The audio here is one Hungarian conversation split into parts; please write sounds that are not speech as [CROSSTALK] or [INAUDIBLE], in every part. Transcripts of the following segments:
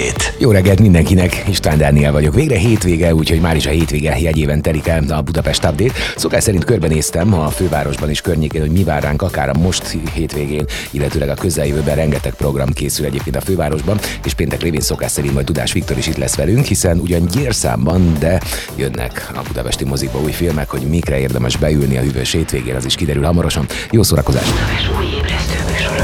Update. Jó reggelt mindenkinek, István Dániel vagyok. Végre hétvége, úgyhogy már is a hétvége jegyében telik el a Budapest Update. Szokás szerint körbenéztem a fővárosban is környékén, hogy mi vár ránk akár a most hétvégén, illetőleg a közeljövőben rengeteg program készül egyébként a fővárosban, és péntek révén szokás szerint majd Tudás Viktor is itt lesz velünk, hiszen ugyan gyérszámban, de jönnek a budapesti mozikba új filmek, hogy mikre érdemes beülni a hűvös hétvégén, az is kiderül hamarosan. Jó szórakozást!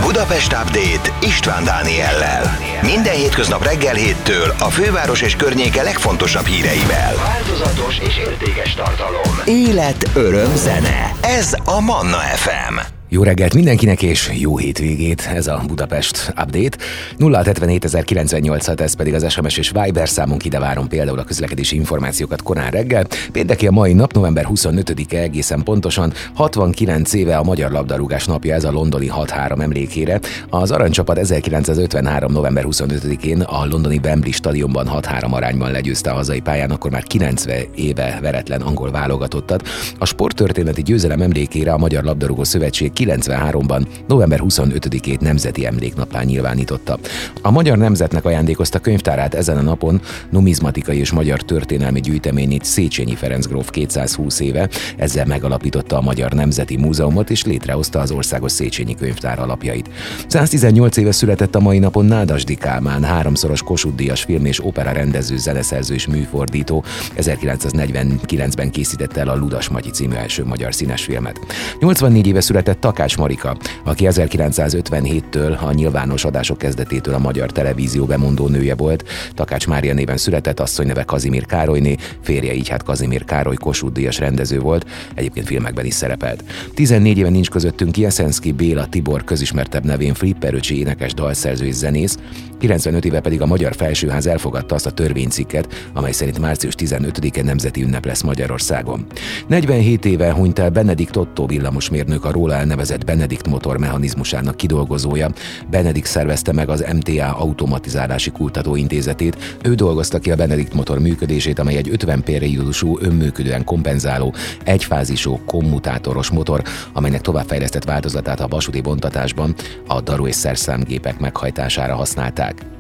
Budapest Update István Dániellel. Minden hétköznap reggel héttől a főváros és környéke legfontosabb híreivel. Változatos és értékes tartalom. Élet, öröm, zene. Ez a Manna FM. Jó reggelt mindenkinek, és jó hétvégét, ez a Budapest Update. 077098 ez pedig az SMS és Viber számunk, ide várom például a közlekedési információkat korán reggel. Pénteki a mai nap, november 25-e egészen pontosan, 69 éve a Magyar Labdarúgás napja, ez a londoni 6-3 emlékére. Az aranycsapat 1953. november 25-én a londoni Wembley stadionban 6-3 arányban legyőzte a hazai pályán, akkor már 90 éve veretlen angol válogatottat. A sporttörténeti győzelem emlékére a Magyar Labdarúgó Szövetség 93-ban, november 25-ét nemzeti emléknappá nyilvánította. A Magyar Nemzetnek ajándékozta könyvtárát ezen a napon numizmatikai és magyar történelmi gyűjteményét Széchenyi Ferenc gróf 220 éve, ezzel megalapította a Magyar Nemzeti Múzeumot és létrehozta az Országos Széchenyi Könyvtár alapjait. 118 éve született a mai napon Nádasdi Kálmán, háromszoros Kossuth Díjas film és opera rendező, zeneszerző és műfordító. 1949-ben készítette el a Ludas Matyi című első magyar színes filmet. 84 éve született Takács Marika, aki 1957-től a nyilvános adások kezdetétől a magyar televízió bemondó nője volt. Takács Mária néven született, asszony neve Kazimír Károlyné, férje így hát Kazimír Károly Kossuth Díjas rendező volt, egyébként filmekben is szerepelt. 14 éve nincs közöttünk Jeszenszki Béla Tibor közismertebb nevén Flipperöcsi énekes, dalszerző és zenész, 95 éve pedig a Magyar Felsőház elfogadta azt a törvénycikket, amely szerint március 15-e nemzeti ünnep lesz Magyarországon. 47 éve hunyt el Benedikt Otto villamosmérnök a róla elnevezett Benedikt motor mechanizmusának kidolgozója. Benedikt szervezte meg az MTA automatizálási intézetét. Ő dolgozta ki a Benedikt motor működését, amely egy 50 periódusú, önműködően kompenzáló, egyfázisú kommutátoros motor, amelynek továbbfejlesztett változatát a vasúti bontatásban a daru és szerszámgépek meghajtására használták. feedback.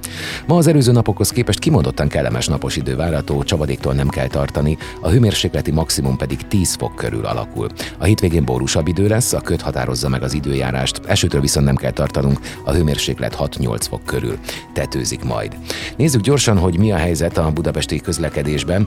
Ma az előző napokhoz képest kimondottan kellemes napos idő várható, csavadéktól nem kell tartani, a hőmérsékleti maximum pedig 10 fok körül alakul. A hétvégén borúsabb idő lesz, a köt határozza meg az időjárást, esőtől viszont nem kell tartanunk, a hőmérséklet 6-8 fok körül tetőzik majd. Nézzük gyorsan, hogy mi a helyzet a budapesti közlekedésben.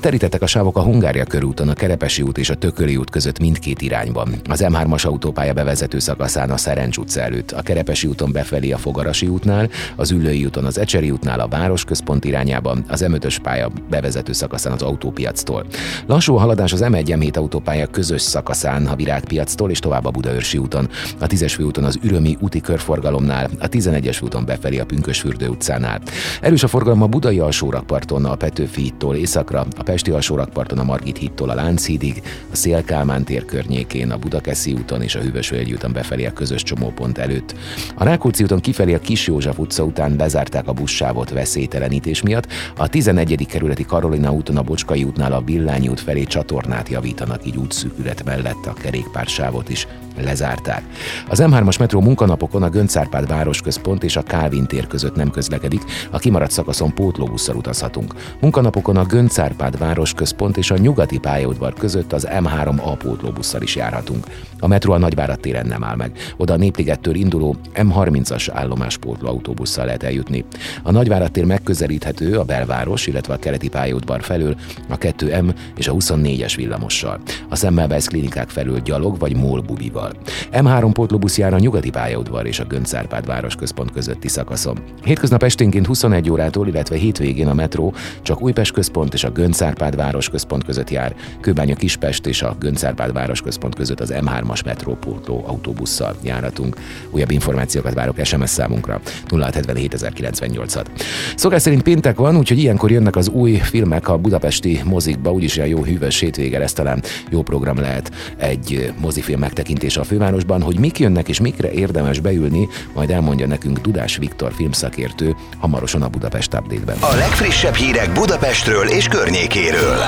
Terítettek a sávok a Hungária körúton, a Kerepesi út és a Tököli út között mindkét irányban. Az M3-as autópálya bevezető szakaszán a Szerencs utca előtt, a Kerepesi úton befelé a Fogarasi útnál, az Üllői úton az Ecseri útnál a városközpont irányában, az M5-ös pálya bevezető szakaszán az autópiactól. Lassú haladás az M1 m autópálya közös szakaszán a Virágpiactól és tovább a Budaörsi úton, a 10-es főúton az Ürömi úti körforgalomnál, a 11-es úton befelé a Pünkösfürdő utcánál. Erős a forgalom a Budai alsórakparton a Petőfi hittól északra, a Pesti alsórakparton a Margit hittól a Lánchídig, a Szélkálmán tér környékén, a Budakeszi úton és a Hűvösvölgyi úton befelé a közös csomópont előtt. A Rákóczi úton kifelé a Kis József utca után lezárták a buszsávot veszélytelenítés miatt, a 11. kerületi Karolina úton a Bocskai útnál a Billányi út felé csatornát javítanak, így útszűkület mellett a kerékpársávot is lezárták. Az M3-as metró munkanapokon a Göncárpád városközpont és a Kálvin tér között nem közlekedik, a kimaradt szakaszon pótlóbusszal utazhatunk. Munkanapokon a Göncárpád városközpont és a nyugati pályaudvar között az M3A pótlóbusszal is járhatunk. A metró a Nagyvárad téren nem áll meg. Oda a Népligettől induló M30-as állomás autóbusszal lehet eljutni. A Nagyvárad tér megközelíthető a belváros, illetve a keleti pályaudvar felől a 2M és a 24-es villamossal. A Semmelweis klinikák felül gyalog vagy mólbubival M3 pótlóbusz jár a nyugati pályaudvar és a Göncárpád városközpont közötti szakaszon. Hétköznap esténként 21 órától, illetve hétvégén a metró csak Újpest központ és a Göncárpád városközpont között jár, Kőbánya Kispest és a Göncárpád városközpont között az M3-as metrópótló autóbusszal járatunk. Újabb információkat várok SMS számunkra. 0677 Szokás szerint péntek van, úgyhogy ilyenkor jönnek az új filmek a budapesti mozikba, úgyis ilyen jó hűvös hétvége lesz talán jó program lehet egy mozifilm megtekintés és a fővárosban, hogy mik jönnek és mikre érdemes beülni, majd elmondja nekünk Tudás Viktor filmszakértő hamarosan a Budapest Update-ben. A legfrissebb hírek Budapestről és környékéről.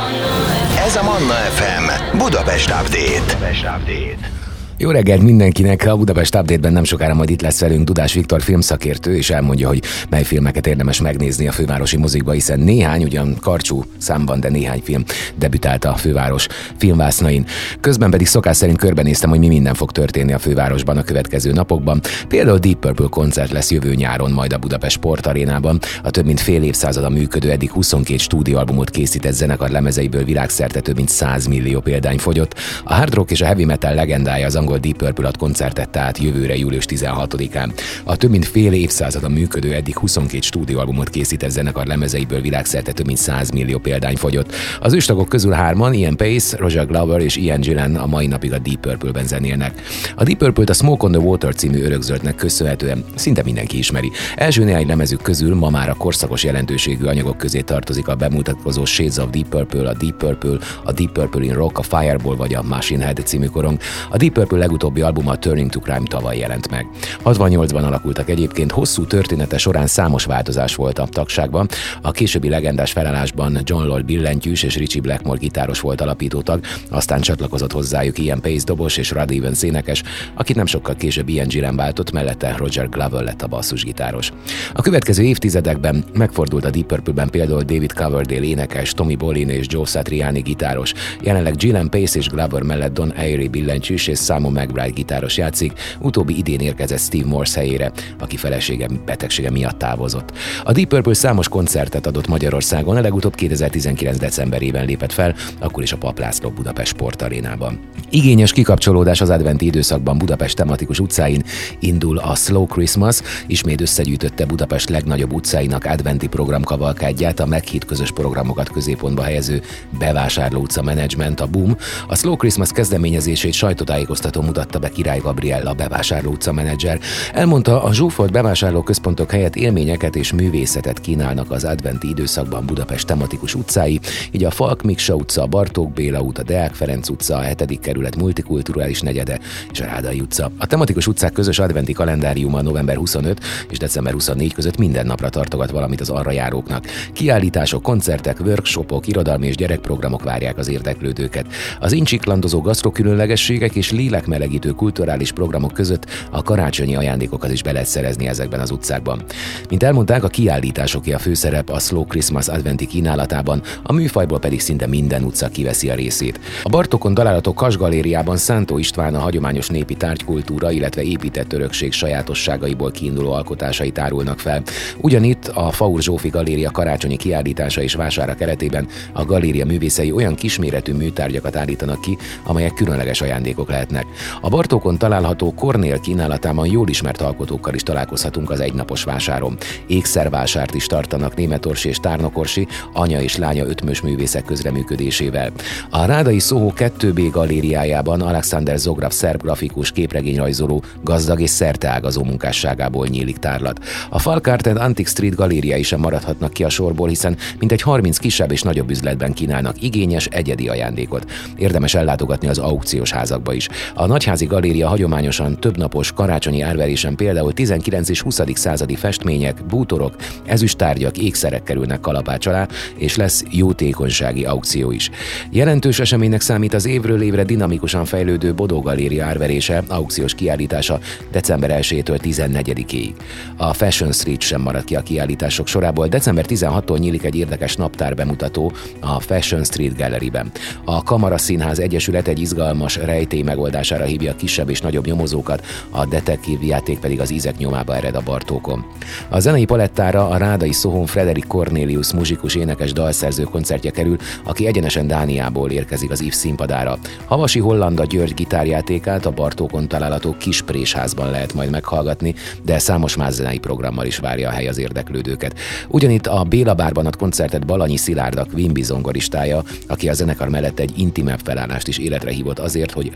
Ez a Manna FM Budapest Update. Budapest Update. Jó reggelt mindenkinek! A Budapest Update-ben nem sokára majd itt lesz velünk Dudás Viktor filmszakértő, és elmondja, hogy mely filmeket érdemes megnézni a fővárosi mozikba, hiszen néhány, ugyan karcsú számban, de néhány film debütált a főváros filmvásznain. Közben pedig szokás szerint körbenéztem, hogy mi minden fog történni a fővárosban a következő napokban. Például Deep Purple koncert lesz jövő nyáron majd a Budapest Sportarénában. A több mint fél évszázada működő eddig 22 stúdióalbumot készített zenekar lemezeiből világszerte több mint 100 millió példány fogyott. A hard rock és a heavy metal legendája az angol Deep Purple ad koncertet át jövőre július 16-án. A több mint fél évszázada működő eddig 22 stúdióalbumot készített zenekar lemezeiből világszerte több mint 100 millió példány fogyott. Az őstagok közül hárman, Ian Pace, Roger Glover és Ian Gillan a mai napig a Deep Purple-ben zenélnek. A Deep Purple-t a Smoke on the Water című örökzöldnek köszönhetően szinte mindenki ismeri. Első néhány lemezük közül ma már a korszakos jelentőségű anyagok közé tartozik a bemutatkozó Shades of Deep Purple, a Deep Purple, a Deep Purple in Rock, a Fireball vagy a Machine Head című korong. A Deep Purple legutóbbi albuma Turning to Crime tavaly jelent meg. 68-ban alakultak egyébként, hosszú története során számos változás volt a tagságban. A későbbi legendás felállásban John Lord billentyűs és Richie Blackmore gitáros volt alapítótag, aztán csatlakozott hozzájuk Ian Pace dobos és Rod Evans énekes, akit nem sokkal később Ian Gillen váltott, mellette Roger Glover lett a basszusgitáros. A következő évtizedekben megfordult a Deep Purple-ben például David Coverdale énekes, Tommy Bolin és Joe Satriani gitáros. Jelenleg Gillen Pace és Glover mellett Don Airy billentyűs és Simon McBride gitáros játszik, utóbbi idén érkezett Steve Morse helyére, aki felesége betegsége miatt távozott. A Deep Purple számos koncertet adott Magyarországon, a legutóbb 2019. decemberében lépett fel, akkor is a Paplászló Budapest Sportarénában. Igényes kikapcsolódás az adventi időszakban Budapest tematikus utcáin indul a Slow Christmas, ismét összegyűjtötte Budapest legnagyobb utcáinak adventi programkavalkádját, a Meghit közös programokat középpontba helyező bevásárló utca management, a Boom. A Slow Christmas kezdeményezését sajtótájékoztató mutatta be Király Gabriella, bevásárló utca menedzser. Elmondta, a zsúfolt bevásárló központok helyett élményeket és művészetet kínálnak az adventi időszakban Budapest tematikus utcái, így a Falk Miksa utca, Bartók Béla út, a Deák Ferenc utca, a 7. kerület multikulturális negyede és a Rádai utca. A tematikus utcák közös adventi kalendáriuma november 25 és december 24 között minden napra tartogat valamit az arra járóknak. Kiállítások, koncertek, workshopok, irodalmi és gyerekprogramok várják az érdeklődőket. Az incsiklandozó gasztrokülönlegességek és lélekmelegítő kulturális programok között a karácsonyi ajándékokat is be lehet szerezni ezekben az utcákban. Mint elmondták, a kiállításoké a főszerep a Slow Christmas adventi kínálatában, a műfajból pedig szinte minden utca kiveszi a részét. A Bartokon található Kas galériában Szántó István a hagyományos népi tárgykultúra, illetve épített örökség sajátosságaiból kiinduló alkotásai tárulnak fel. Ugyanitt a Faur Zsófi Galéria karácsonyi kiállítása és vására keretében a galéria művészei olyan kisméretű műtárgyakat állítanak ki, amelyek különleges ajándékok lehetnek. A Bartókon található Kornél kínálatában jól ismert alkotókkal is találkozhatunk az egynapos vásáron. Ékszervásárt is tartanak Németorsi és Tárnokorsi, anya és lánya ötmös művészek közreműködésével. A Rádai Szóhó 2B galériájában Alexander Zograf szerb grafikus képregényrajzoló gazdag és szerteágazó munkásságából nyílik tárlat. A Falkart and Antique Street galéria is sem maradhatnak ki a sorból, hiszen mintegy 30 kisebb és nagyobb üzletben kínálnak igényes egyedi ajándékot. Érdemes ellátogatni az aukciós házakba is. A Nagyházi Galéria hagyományosan többnapos karácsonyi árverésen például 19 és 20. századi festmények, bútorok, ezüsttárgyak, ékszerek kerülnek kalapács alá, és lesz jótékonysági aukció is. Jelentős eseménynek számít az évről évre dinamikusan fejlődő Bodó Galéria árverése, aukciós kiállítása december 1-től 14-ig. A Fashion Street sem marad ki a kiállítások sorából. December 16-tól nyílik egy érdekes naptár bemutató a Fashion Street Gallery-ben. A Kamara Színház Egyesület egy izgalmas rejtély megoldására hívja kisebb és nagyobb nyomozókat, a detektív játék pedig az ízek nyomába ered a Bartókon. A zenei palettára a Rádai Szohon Frederik Cornelius muzsikus énekes dalszerző koncertje kerül, aki egyenesen Dániából érkezik az IF színpadára. Havasi Hollanda György gitárjátékát a Bartókon található Kisprésházban lehet majd meghallgatni, de számos más zenei programmal is várja a hely az érdeklődőket. Ugyanitt a Béla Bárban ad koncertet Balanyi Szilárdak Wimby zongoristája, aki a zenekar mellett egy intimebb felállást is életre hívott azért, hogy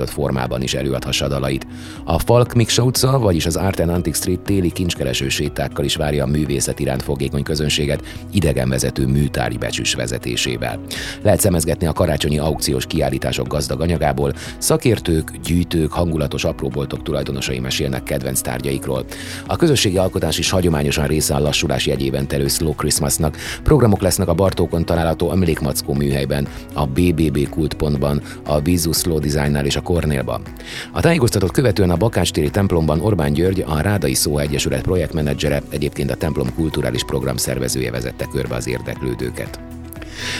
lecsupaszított formában is előadhassa dalait. A Falk Miksa utca, vagyis az Art and Antique Street téli kincskereső sétákkal is várja a művészet iránt fogékony közönséget idegenvezető műtárgy becsüs vezetésével. Lehet szemezgetni a karácsonyi aukciós kiállítások gazdag anyagából, szakértők, gyűjtők, hangulatos apróboltok tulajdonosai mesélnek kedvenc tárgyaikról. A közösségi alkotás is hagyományosan része a lassulás jegyében telő Slow Christmasnak. Programok lesznek a Bartókon található emlékmackó műhelyben, a BBB kultpontban, a Vizu Slow Designnál és a Kornélban. A tájékoztatott követően a Bakástéri templomban Orbán György, a Rádai Szó Egyesület projektmenedzsere, egyébként a templom kulturális program szervezője vezette körbe az érdeklődőket.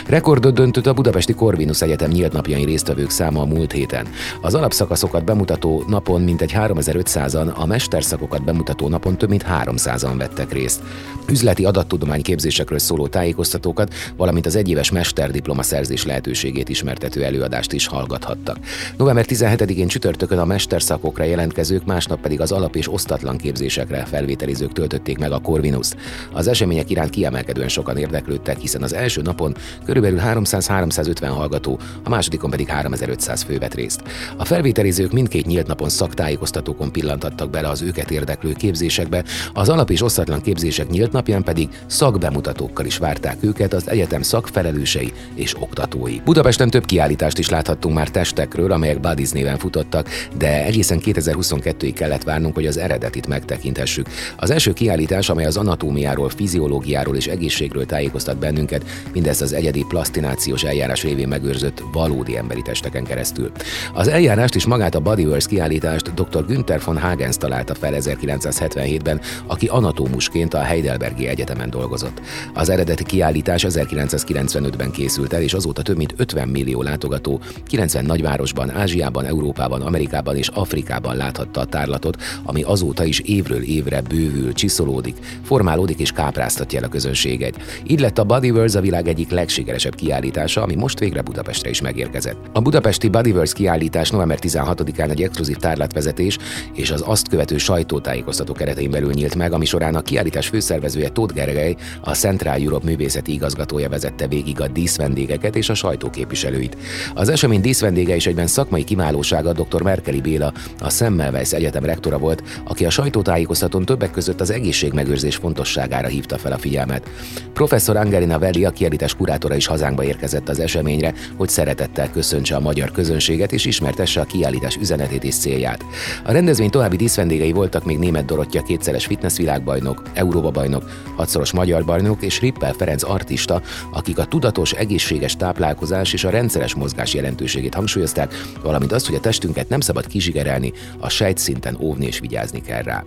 Rekordot döntött a Budapesti Corvinus Egyetem nyílt napjai résztvevők száma a múlt héten. Az alapszakaszokat bemutató napon mintegy 3500-an, a mesterszakokat bemutató napon több mint 300-an vettek részt. Üzleti adattudomány képzésekről szóló tájékoztatókat, valamint az egyéves mesterdiploma szerzés lehetőségét ismertető előadást is hallgathattak. November 17-én csütörtökön a mesterszakokra jelentkezők, másnap pedig az alap és osztatlan képzésekre felvételizők töltötték meg a Corvinust. Az események iránt kiemelkedően sokan érdeklődtek, hiszen az első napon körülbelül 300-350 hallgató, a másodikon pedig 3500 fő vett részt. A felvételizők mindkét nyílt napon szaktájékoztatókon pillantattak bele az őket érdeklő képzésekbe, az alap és osztatlan képzések nyílt napján pedig szakbemutatókkal is várták őket az egyetem szakfelelősei és oktatói. Budapesten több kiállítást is láthattunk már testekről, amelyek Buddies néven futottak, de egészen 2022-ig kellett várnunk, hogy az eredetit megtekinthessük. Az első kiállítás, amely az anatómiáról, fiziológiáról és egészségről tájékoztat bennünket, mindezt az egyedi plastinációs eljárás révén megőrzött valódi emberi testeken keresztül. Az eljárást és magát a Bodyverse kiállítást dr. Günther von Hagens találta fel 1977-ben, aki anatómusként a Heidelbergi Egyetemen dolgozott. Az eredeti kiállítás 1995-ben készült el, és azóta több mint 50 millió látogató 90 nagyvárosban, Ázsiában, Európában, Amerikában és Afrikában láthatta a tárlatot, ami azóta is évről évre bővül, csiszolódik, formálódik és kápráztatja el a közönséget. Így lett a Bodyverse a világ egyik legsikeresebb kiállítása, ami most végre Budapestre is megérkezett. A budapesti Bodyverse kiállítás november 16-án egy exkluzív tárlatvezetés és az azt követő sajtótájékoztató keretein belül nyílt meg, ami során a kiállítás főszervezője Tóth Gergely, a Central Europe művészeti igazgatója vezette végig a díszvendégeket és a sajtóképviselőit. Az esemény díszvendége is egyben szakmai kiválósága dr. Merkeli Béla, a Semmelweis Egyetem rektora volt, aki a sajtótájékoztatón többek között az egészségmegőrzés fontosságára hívta fel a figyelmet. Professzor Angelina Velli, a kiállítás kurátora is hazánkba érkezett az eseményre, hogy szeretettel köszöntse a magyar közönséget és ismertesse a kiállítás üzenetét és célját. A rendezvény további díszvendégei voltak még német Dorottya kétszeres fitnessvilágbajnok, Európa bajnok, hatszoros magyar bajnok és Rippel Ferenc artista, akik a tudatos, egészséges táplálkozás és a rendszeres mozgás jelentőségét hangsúlyozták, valamint azt, hogy a testünket nem szabad kizsigerelni, a sejtszinten óvni és vigyázni kell rá.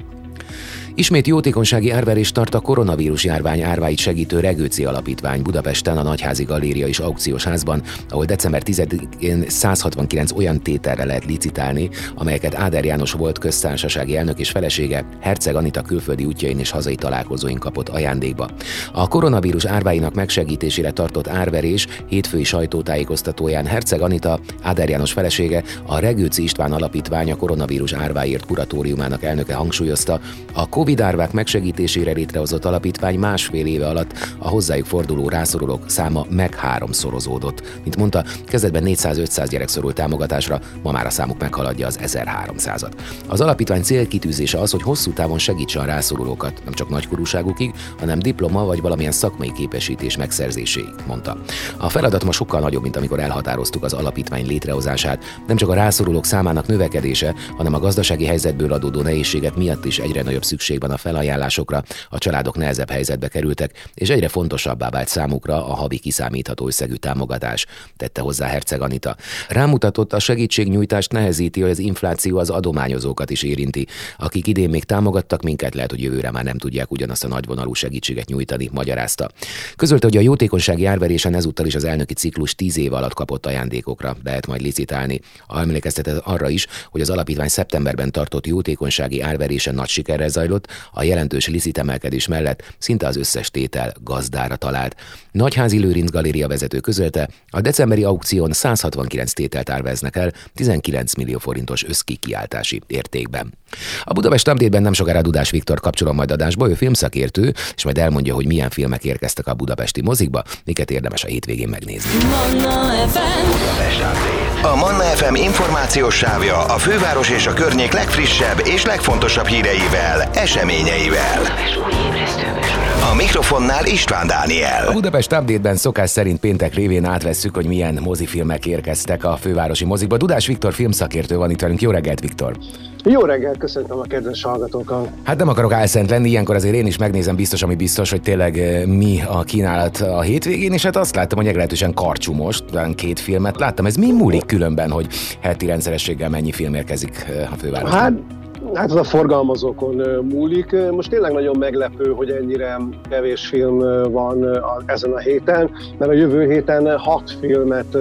Ismét jótékonysági árverést tart a koronavírus járvány árváit segítő Regőci Alapítvány Budapesten a Nagyházi Galéria és Aukciós Házban, ahol december 10-én 169 olyan tételre lehet licitálni, amelyeket Áder János volt köztársasági elnök és felesége, Herceg Anita külföldi útjain és hazai találkozóin kapott ajándékba. A koronavírus árváinak megsegítésére tartott árverés hétfői sajtótájékoztatóján Herceg Anita, Áder János felesége, a Regőci István Alapítvány a koronavírus árváért kuratóriumának elnöke hangsúlyozta, a Covid árvák megsegítésére létrehozott alapítvány másfél éve alatt a hozzájuk forduló rászorulók száma meg háromszorozódott. Mint mondta, kezdetben 400-500 gyerek szorult támogatásra, ma már a számuk meghaladja az 1300-at. Az alapítvány célkitűzése az, hogy hosszú távon segítse a rászorulókat, nem csak nagykorúságukig, hanem diploma vagy valamilyen szakmai képesítés megszerzéséig, mondta. A feladat ma sokkal nagyobb, mint amikor elhatároztuk az alapítvány létrehozását. Nem csak a rászorulók számának növekedése, hanem a gazdasági helyzetből adódó nehézségek miatt is egyre nagyobb szükség szükség van a felajánlásokra, a családok nehezebb helyzetbe kerültek, és egyre fontosabbá vált számukra a havi kiszámítható összegű támogatás, tette hozzá Herceg Anita. Rámutatott a segítségnyújtást nehezíti, hogy az infláció az adományozókat is érinti, akik idén még támogattak minket, lehet, hogy jövőre már nem tudják ugyanazt a nagyvonalú segítséget nyújtani, magyarázta. Közölte, hogy a jótékonysági árverésen ezúttal is az elnöki ciklus tíz év alatt kapott ajándékokra lehet majd licitálni. Emlékeztetett arra is, hogy az alapítvány szeptemberben tartott jótékonysági árverésen nagy sikerrel zajlott, a jelentős licitemelkedés mellett szinte az összes tétel gazdára talált. Nagyházi Lőrinc galéria vezető közölte, a decemberi aukción 169 tételt árveznek el 19 millió forintos összkikiáltási értékben. A Budapest update nem sokára Dudás Viktor kapcsolom majd adásba, ő filmszakértő, és majd elmondja, hogy milyen filmek érkeztek a budapesti mozikba, miket érdemes a hétvégén megnézni. A Manna FM információs sávja a főváros és a környék legfrissebb és legfontosabb híreivel, eseményeivel. Mikrofonnál István Dániel. A Budapest Update-ben szokás szerint péntek révén átvesszük, hogy milyen mozifilmek érkeztek a fővárosi mozikba. Dudás Viktor filmszakértő van itt velünk. Jó reggelt, Viktor! Jó reggelt, köszöntöm a kedves hallgatókat! Hát nem akarok álszent lenni, ilyenkor azért én is megnézem biztos, ami biztos, hogy tényleg eh, mi a kínálat a hétvégén, és hát azt láttam, hogy meglehetősen karcsú most, két filmet láttam. Ez mi múlik különben, hogy heti rendszerességgel mennyi film érkezik eh, a fővárosban? Hát Hát ez a forgalmazókon múlik. Most tényleg nagyon meglepő, hogy ennyire kevés film van ezen a héten, mert a jövő héten hat filmet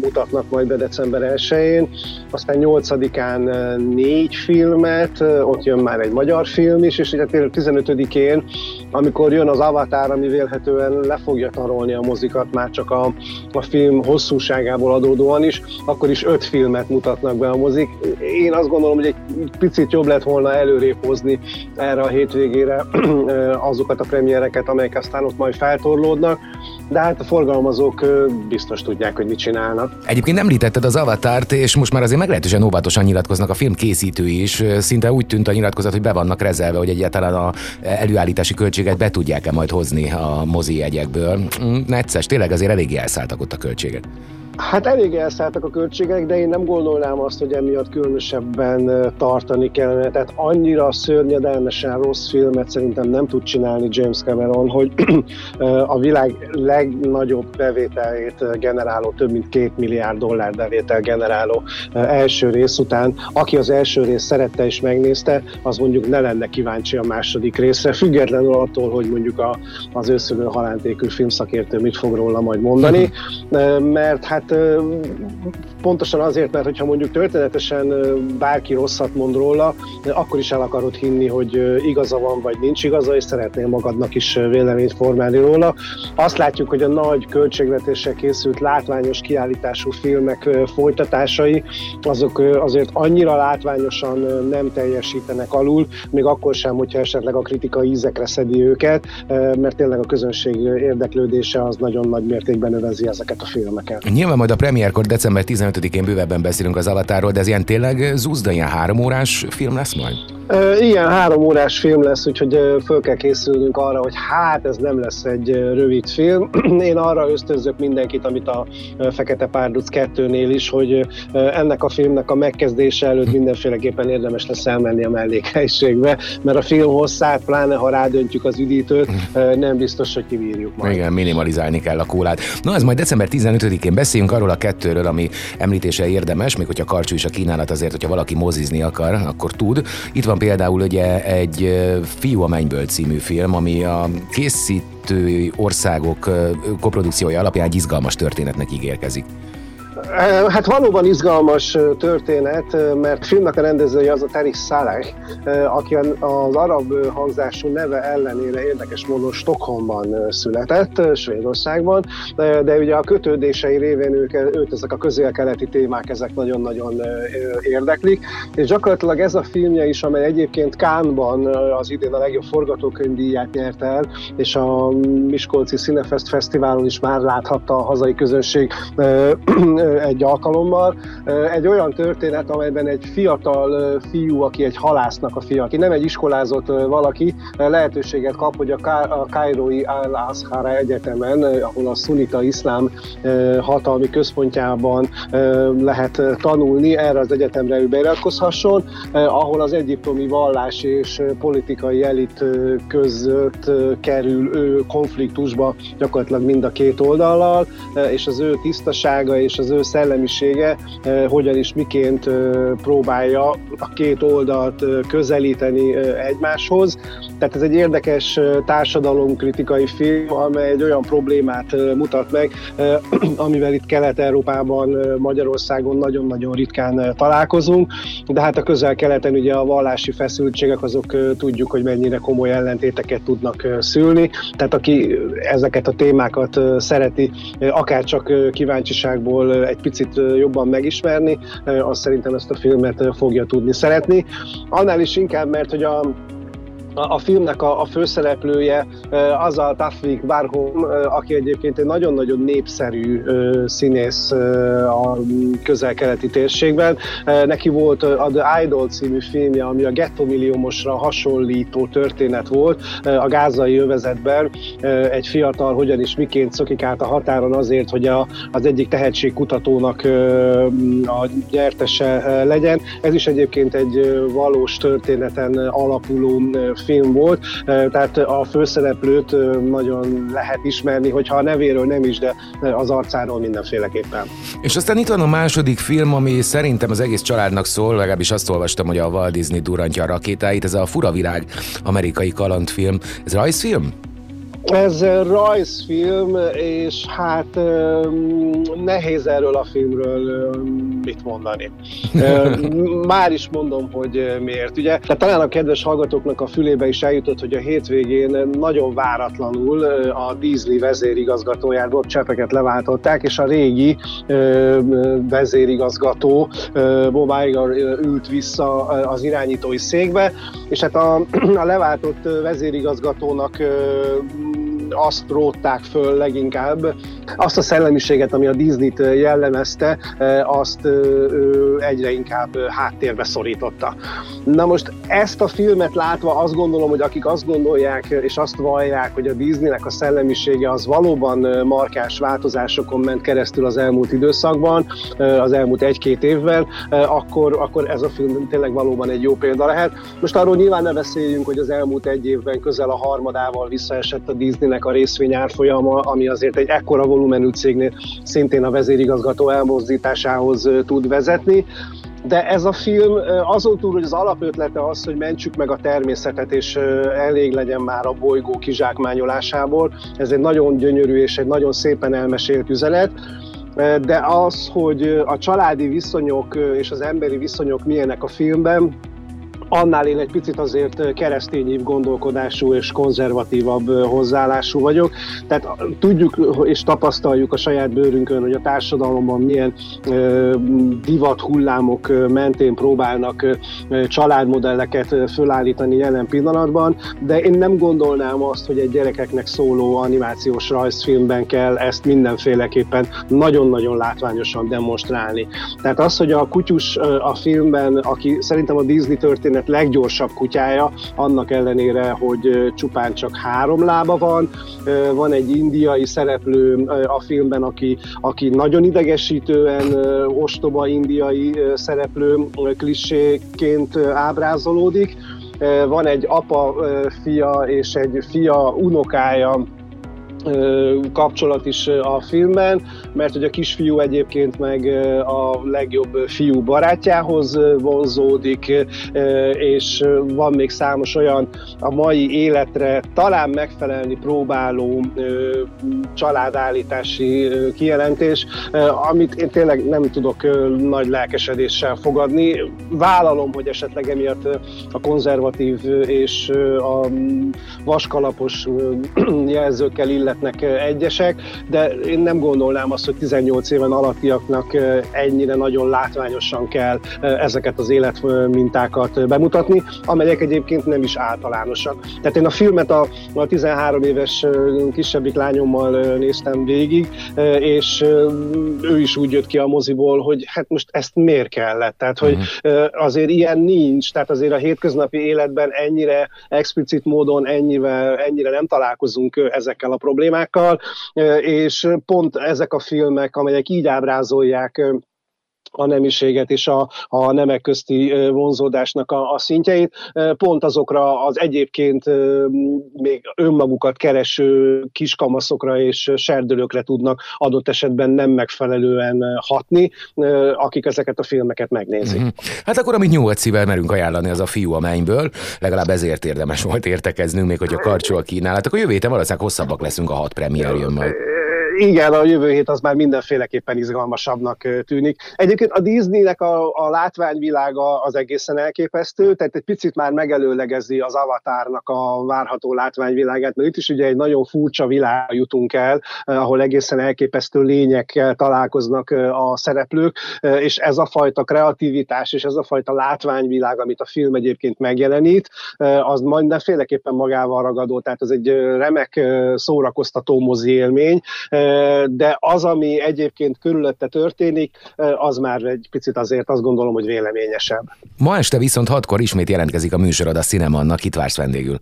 mutatnak majd be december 1-én, aztán 8-án négy filmet, ott jön már egy magyar film is, és ugye 15-én, amikor jön az Avatar, ami vélhetően le fogja tarolni a mozikat már csak a, a film hosszúságából adódóan is, akkor is öt filmet mutatnak be a mozik. Én azt gondolom, hogy egy picit jobb lett volna előrébb hozni erre a hétvégére [CLEARS THROAT] azokat a premiereket, amelyek aztán ott majd feltorlódnak, de hát a forgalmazók biztos tudják, hogy mit csinálnak. Egyébként említetted az Avatárt, és most már azért meglehetősen óvatosan nyilatkoznak a film készítői is. Szinte úgy tűnt a nyilatkozat, hogy be vannak rezelve, hogy egyáltalán a előállítási költséget be tudják-e majd hozni a mozi jegyekből. Mm, necces, tényleg azért eléggé elszálltak ott a költségek. Hát elég elszálltak a költségek, de én nem gondolnám azt, hogy emiatt különösebben tartani kellene. Tehát annyira szörnyedelmesen rossz filmet szerintem nem tud csinálni James Cameron, hogy [CLEARS THROAT] a világ legnagyobb bevételét generáló, több mint két milliárd dollár bevétel generáló első rész után, aki az első rész szerette és megnézte, az mondjuk ne lenne kíváncsi a második részre, [LAUGHS] függetlenül attól, hogy mondjuk a, az őszülő halántékű filmszakértő mit fog róla majd mondani, [LAUGHS] mert hát pontosan azért, mert hogyha mondjuk történetesen bárki rosszat mond róla, akkor is el akarod hinni, hogy igaza van vagy nincs igaza, és szeretnél magadnak is véleményt formálni róla. Azt látjuk, hogy a nagy költségvetéssel készült látványos kiállítású filmek folytatásai, azok azért annyira látványosan nem teljesítenek alul, még akkor sem, hogyha esetleg a kritika ízekre szedi őket, mert tényleg a közönség érdeklődése az nagyon nagy mértékben övezi ezeket a filmeket. Nyilván Nyilván majd a premierkor december 15-én bővebben beszélünk az Avatarról, de ez ilyen tényleg zúzda, ilyen három órás film lesz majd? Igen, három órás film lesz, úgyhogy föl kell készülnünk arra, hogy hát ez nem lesz egy rövid film. [CLEARS THROAT] Én arra ösztönzök mindenkit, amit a Fekete Párduc 2-nél is, hogy ennek a filmnek a megkezdése előtt mindenféleképpen érdemes lesz elmenni a mellékhelyiségbe, mert a film hosszát, pláne ha rádöntjük az üdítőt, nem biztos, hogy kivírjuk majd. Igen, minimalizálni kell a kólát. Na, ez majd december 15-én beszéljünk arról a kettőről, ami említése érdemes, még hogyha karcsú is a kínálat azért, hogyha valaki mozizni akar, akkor tud. Itt van például ugye egy Fiú a mennyből című film, ami a készítő országok koprodukciója alapján egy izgalmas történetnek ígérkezik. Hát valóban izgalmas történet, mert filmnek a rendezője az a Teris Saleh, aki az arab hangzású neve ellenére érdekes módon Stockholmban született, Svédországban, de ugye a kötődései révén ők, őt ezek a közél-keleti témák ezek nagyon-nagyon érdeklik, és gyakorlatilag ez a filmje is, amely egyébként Kánban az idén a legjobb forgatókönyvdíját nyert el, és a Miskolci Cinefest Fesztiválon is már láthatta a hazai közönség [CLEARS THROAT] egy alkalommal. Egy olyan történet, amelyben egy fiatal fiú, aki egy halásznak a fia, aki nem egy iskolázott valaki, lehetőséget kap, hogy a Kairói Al-Azhara Egyetemen, ahol a szunita iszlám hatalmi központjában lehet tanulni, erre az egyetemre ő beiratkozhasson, ahol az egyiptomi vallás és politikai elit között kerül ő konfliktusba gyakorlatilag mind a két oldallal, és az ő tisztasága és az ő szellemisége eh, hogyan is miként eh, próbálja a két oldalt eh, közelíteni egymáshoz. Tehát ez egy érdekes társadalomkritikai film, amely egy olyan problémát mutat meg, [CLEARS THROAT] amivel itt Kelet-Európában, Magyarországon nagyon-nagyon ritkán találkozunk, de hát a közel-keleten ugye a vallási feszültségek azok tudjuk, hogy mennyire komoly ellentéteket tudnak szülni. Tehát aki ezeket a témákat szereti, akár csak kíváncsiságból egy picit jobban megismerni, az szerintem ezt a filmet fogja tudni szeretni. Annál is inkább, mert hogy a a, filmnek a, a főszereplője az a Tafik Barhom, aki egyébként egy nagyon-nagyon népszerű színész a közel-keleti térségben. Neki volt a The Idol című filmje, ami a Ghetto Milliómosra hasonlító történet volt a gázai övezetben. Egy fiatal hogyan is miként szokik át a határon azért, hogy a, az egyik tehetségkutatónak a gyertese legyen. Ez is egyébként egy valós történeten alapuló film volt, tehát a főszereplőt nagyon lehet ismerni, hogyha a nevéről nem is, de az arcáról mindenféleképpen. És aztán itt van a második film, ami szerintem az egész családnak szól, legalábbis azt olvastam, hogy a Walt Disney durantja a rakétáit, ez a Furavirág amerikai kalandfilm. Ez rajzfilm? Ez rajzfilm, és hát nehéz erről a filmről mit mondani. [LAUGHS] Már is mondom, hogy miért. Ugye, tehát talán a kedves hallgatóknak a fülébe is eljutott, hogy a hétvégén nagyon váratlanul a Disney vezérigazgatóját, Bob Csepeket leváltották, és a régi vezérigazgató Bob Iger ült vissza az irányítói székbe, és hát a, [CLEARS THROAT] a leváltott vezérigazgatónak azt rótták föl leginkább, azt a szellemiséget, ami a Disney-t jellemezte, azt egyre inkább háttérbe szorította. Na most ezt a filmet látva azt gondolom, hogy akik azt gondolják és azt vallják, hogy a Disneynek a szellemisége az valóban markás változásokon ment keresztül az elmúlt időszakban, az elmúlt egy-két évvel, akkor, akkor ez a film tényleg valóban egy jó példa lehet. Most arról nyilván ne beszéljünk, hogy az elmúlt egy évben közel a harmadával visszaesett a Disneynek a részvény árfolyama, ami azért egy ekkora volumenű cégnél szintén a vezérigazgató elmozdításához tud vezetni. De ez a film azon túl, hogy az alapötlete az, hogy mentsük meg a természetet, és elég legyen már a bolygó kizsákmányolásából. Ez egy nagyon gyönyörű és egy nagyon szépen elmesélt üzenet. De az, hogy a családi viszonyok és az emberi viszonyok milyenek a filmben, annál én egy picit azért keresztényibb gondolkodású és konzervatívabb hozzáállású vagyok. Tehát tudjuk és tapasztaljuk a saját bőrünkön, hogy a társadalomban milyen divat hullámok mentén próbálnak családmodelleket fölállítani jelen pillanatban, de én nem gondolnám azt, hogy egy gyerekeknek szóló animációs rajzfilmben kell ezt mindenféleképpen nagyon-nagyon látványosan demonstrálni. Tehát az, hogy a kutyus a filmben, aki szerintem a Disney történet élet leggyorsabb kutyája, annak ellenére, hogy csupán csak három lába van. Van egy indiai szereplő a filmben, aki, aki nagyon idegesítően ostoba indiai szereplő kliséként ábrázolódik. Van egy apa, fia és egy fia unokája, kapcsolat is a filmben, mert hogy a kisfiú egyébként meg a legjobb fiú barátjához vonzódik, és van még számos olyan a mai életre talán megfelelni próbáló családállítási kijelentés, amit én tényleg nem tudok nagy lelkesedéssel fogadni. Vállalom, hogy esetleg emiatt a konzervatív és a vaskalapos [CLEARS THROAT] jelzőkkel illet szeretnek egyesek, de én nem gondolnám azt, hogy 18 éven alattiaknak ennyire nagyon látványosan kell ezeket az életmintákat bemutatni, amelyek egyébként nem is általánosak. Tehát én a filmet a, a 13 éves kisebbik lányommal néztem végig, és ő is úgy jött ki a moziból, hogy hát most ezt miért kellett? Tehát, hogy uh-huh. azért ilyen nincs, tehát azért a hétköznapi életben ennyire explicit módon ennyivel, ennyire nem találkozunk ezekkel a problémákkal, problémákkal, és pont ezek a filmek, amelyek így ábrázolják a nemiséget és a, a nemek közti vonzódásnak a, a szintjeit, pont azokra az egyébként még önmagukat kereső kiskamaszokra és serdülőkre tudnak adott esetben nem megfelelően hatni, akik ezeket a filmeket megnézik. Mm-hmm. Hát akkor, amit nyugodt szívvel merünk ajánlani, az a fiú a mennyből, legalább ezért érdemes volt értekeznünk, még hogyha karcsol a kínálat, akkor jövő héten valószínűleg hosszabbak leszünk a hat premier jön majd. Igen, a jövő hét az már mindenféleképpen izgalmasabbnak tűnik. Egyébként a Disneynek a, a látványvilága az egészen elképesztő, tehát egy picit már megelőlegezi az avatárnak a várható látványvilágát, mert itt is ugye egy nagyon furcsa világ jutunk el, ahol egészen elképesztő lényekkel találkoznak a szereplők, és ez a fajta kreativitás és ez a fajta látványvilág, amit a film egyébként megjelenít, az mindenféleképpen magával ragadó, tehát ez egy remek szórakoztató mozi élmény, de az, ami egyébként körülötte történik, az már egy picit azért azt gondolom, hogy véleményesebb. Ma este viszont hatkor ismét jelentkezik a műsorod a Cinemannak, itt vársz vendégül.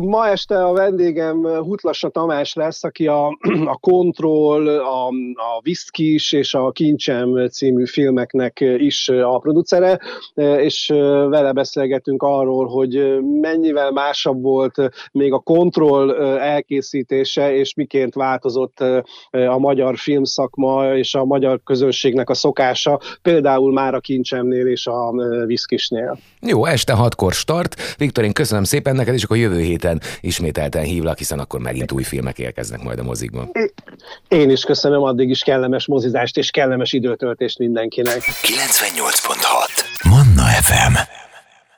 Ma este a vendégem Hutlassa Tamás lesz, aki a, a Control, a, a Viszkis és a Kincsem című filmeknek is a producere, és vele beszélgetünk arról, hogy mennyivel másabb volt még a Control elkészítése, és miként változott a magyar filmszakma és a magyar közönségnek a szokása, például már a Kincsemnél és a Viszkisnél. Jó, este hatkor start. Viktorin, köszönöm szépen neked, és akkor jövő héten ismételten hívlak, hiszen akkor megint új filmek érkeznek majd a mozikban. Én is köszönöm, addig is kellemes mozizást és kellemes időtöltést mindenkinek. 98.6 Manna FM